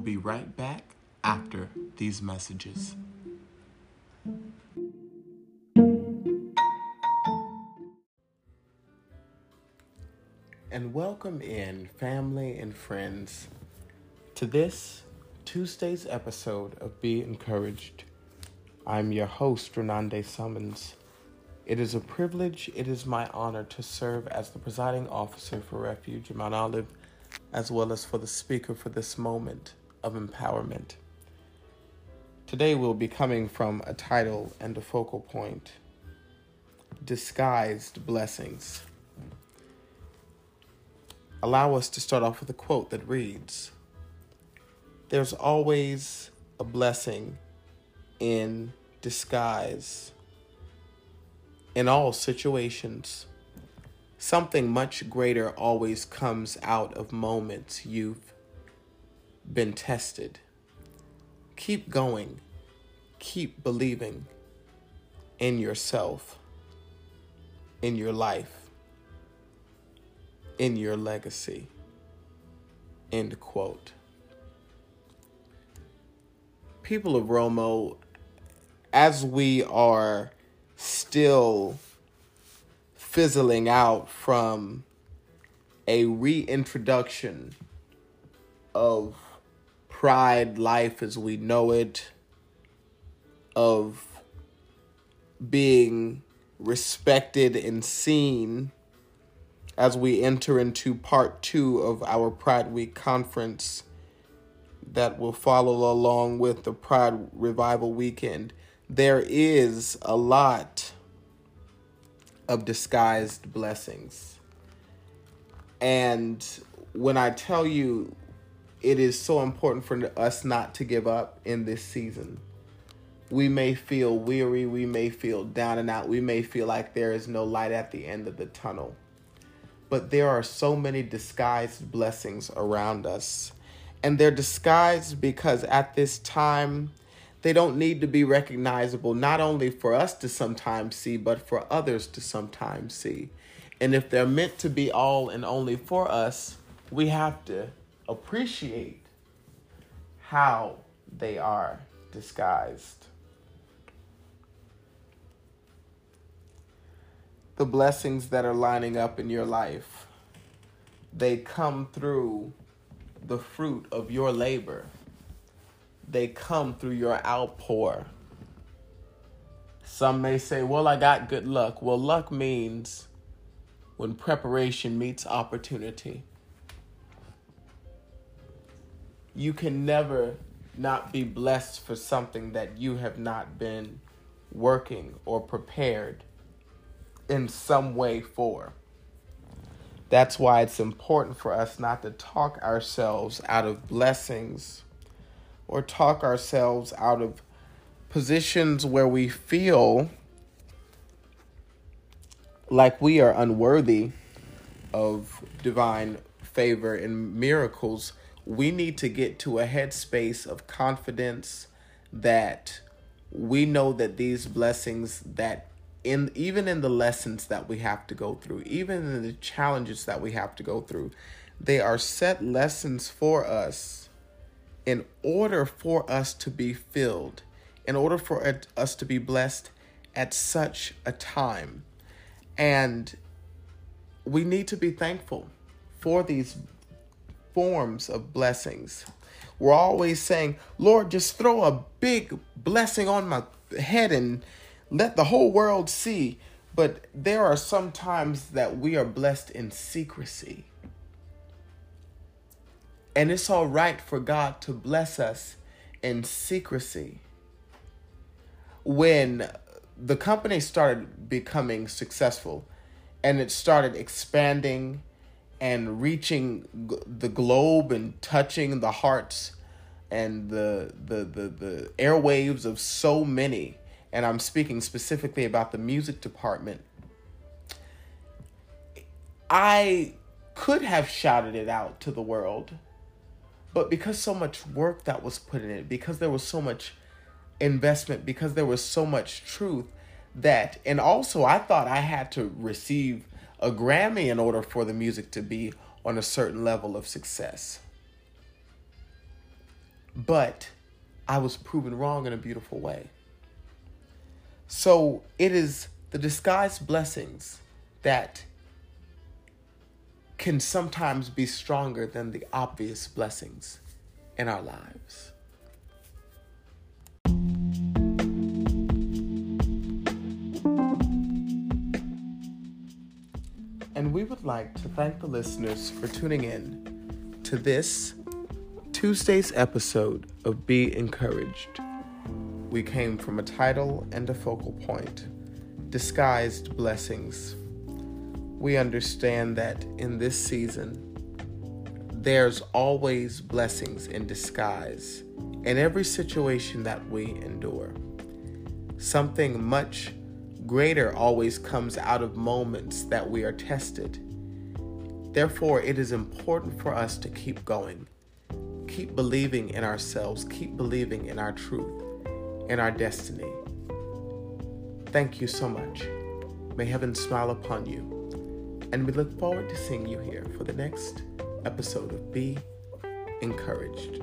We'll be right back after these messages. And welcome in, family and friends, to this Tuesday's episode of Be Encouraged. I'm your host, Renande Summons. It is a privilege, it is my honor to serve as the presiding officer for Refuge in Mount Olive, as well as for the speaker for this moment of empowerment. Today we'll be coming from a title and a focal point Disguised Blessings. Allow us to start off with a quote that reads There's always a blessing in disguise. In all situations, something much greater always comes out of moments you've been tested. Keep going, keep believing in yourself, in your life in your legacy. End quote. People of Romo, as we are still fizzling out from a reintroduction of pride life as we know it, of being respected and seen as we enter into part two of our Pride Week conference that will follow along with the Pride Revival weekend, there is a lot of disguised blessings. And when I tell you it is so important for us not to give up in this season, we may feel weary, we may feel down and out, we may feel like there is no light at the end of the tunnel but there are so many disguised blessings around us. And they're disguised because at this time, they don't need to be recognizable, not only for us to sometimes see, but for others to sometimes see. And if they're meant to be all and only for us, we have to appreciate how they are disguised. the blessings that are lining up in your life, they come through the fruit of your labor. They come through your outpour. Some may say, Well, I got good luck. Well, luck means when preparation meets opportunity. You can never not be blessed for something that you have not been working or prepared in some way for. That's why it's important for us not to talk ourselves out of blessings or talk ourselves out of positions where we feel like we are unworthy of divine favor and miracles. We need to get to a headspace of confidence that we know that these blessings that in even in the lessons that we have to go through, even in the challenges that we have to go through, they are set lessons for us in order for us to be filled, in order for us to be blessed at such a time. And we need to be thankful for these forms of blessings. We're always saying, Lord, just throw a big blessing on my head and let the whole world see. But there are some times that we are blessed in secrecy. And it's all right for God to bless us in secrecy. When the company started becoming successful and it started expanding and reaching the globe and touching the hearts and the, the the the airwaves of so many. And I'm speaking specifically about the music department. I could have shouted it out to the world but because so much work that was put in it because there was so much investment because there was so much truth that and also I thought I had to receive a Grammy in order for the music to be on a certain level of success. But I was proven wrong in a beautiful way. So it is the disguised blessings that can sometimes be stronger than the obvious blessings in our lives. And we would like to thank the listeners for tuning in to this Tuesday's episode of Be Encouraged. We came from a title and a focal point Disguised Blessings. We understand that in this season, there's always blessings in disguise in every situation that we endure. Something much greater always comes out of moments that we are tested. Therefore, it is important for us to keep going, keep believing in ourselves, keep believing in our truth, in our destiny. Thank you so much. May heaven smile upon you. And we look forward to seeing you here for the next episode of Be Encouraged.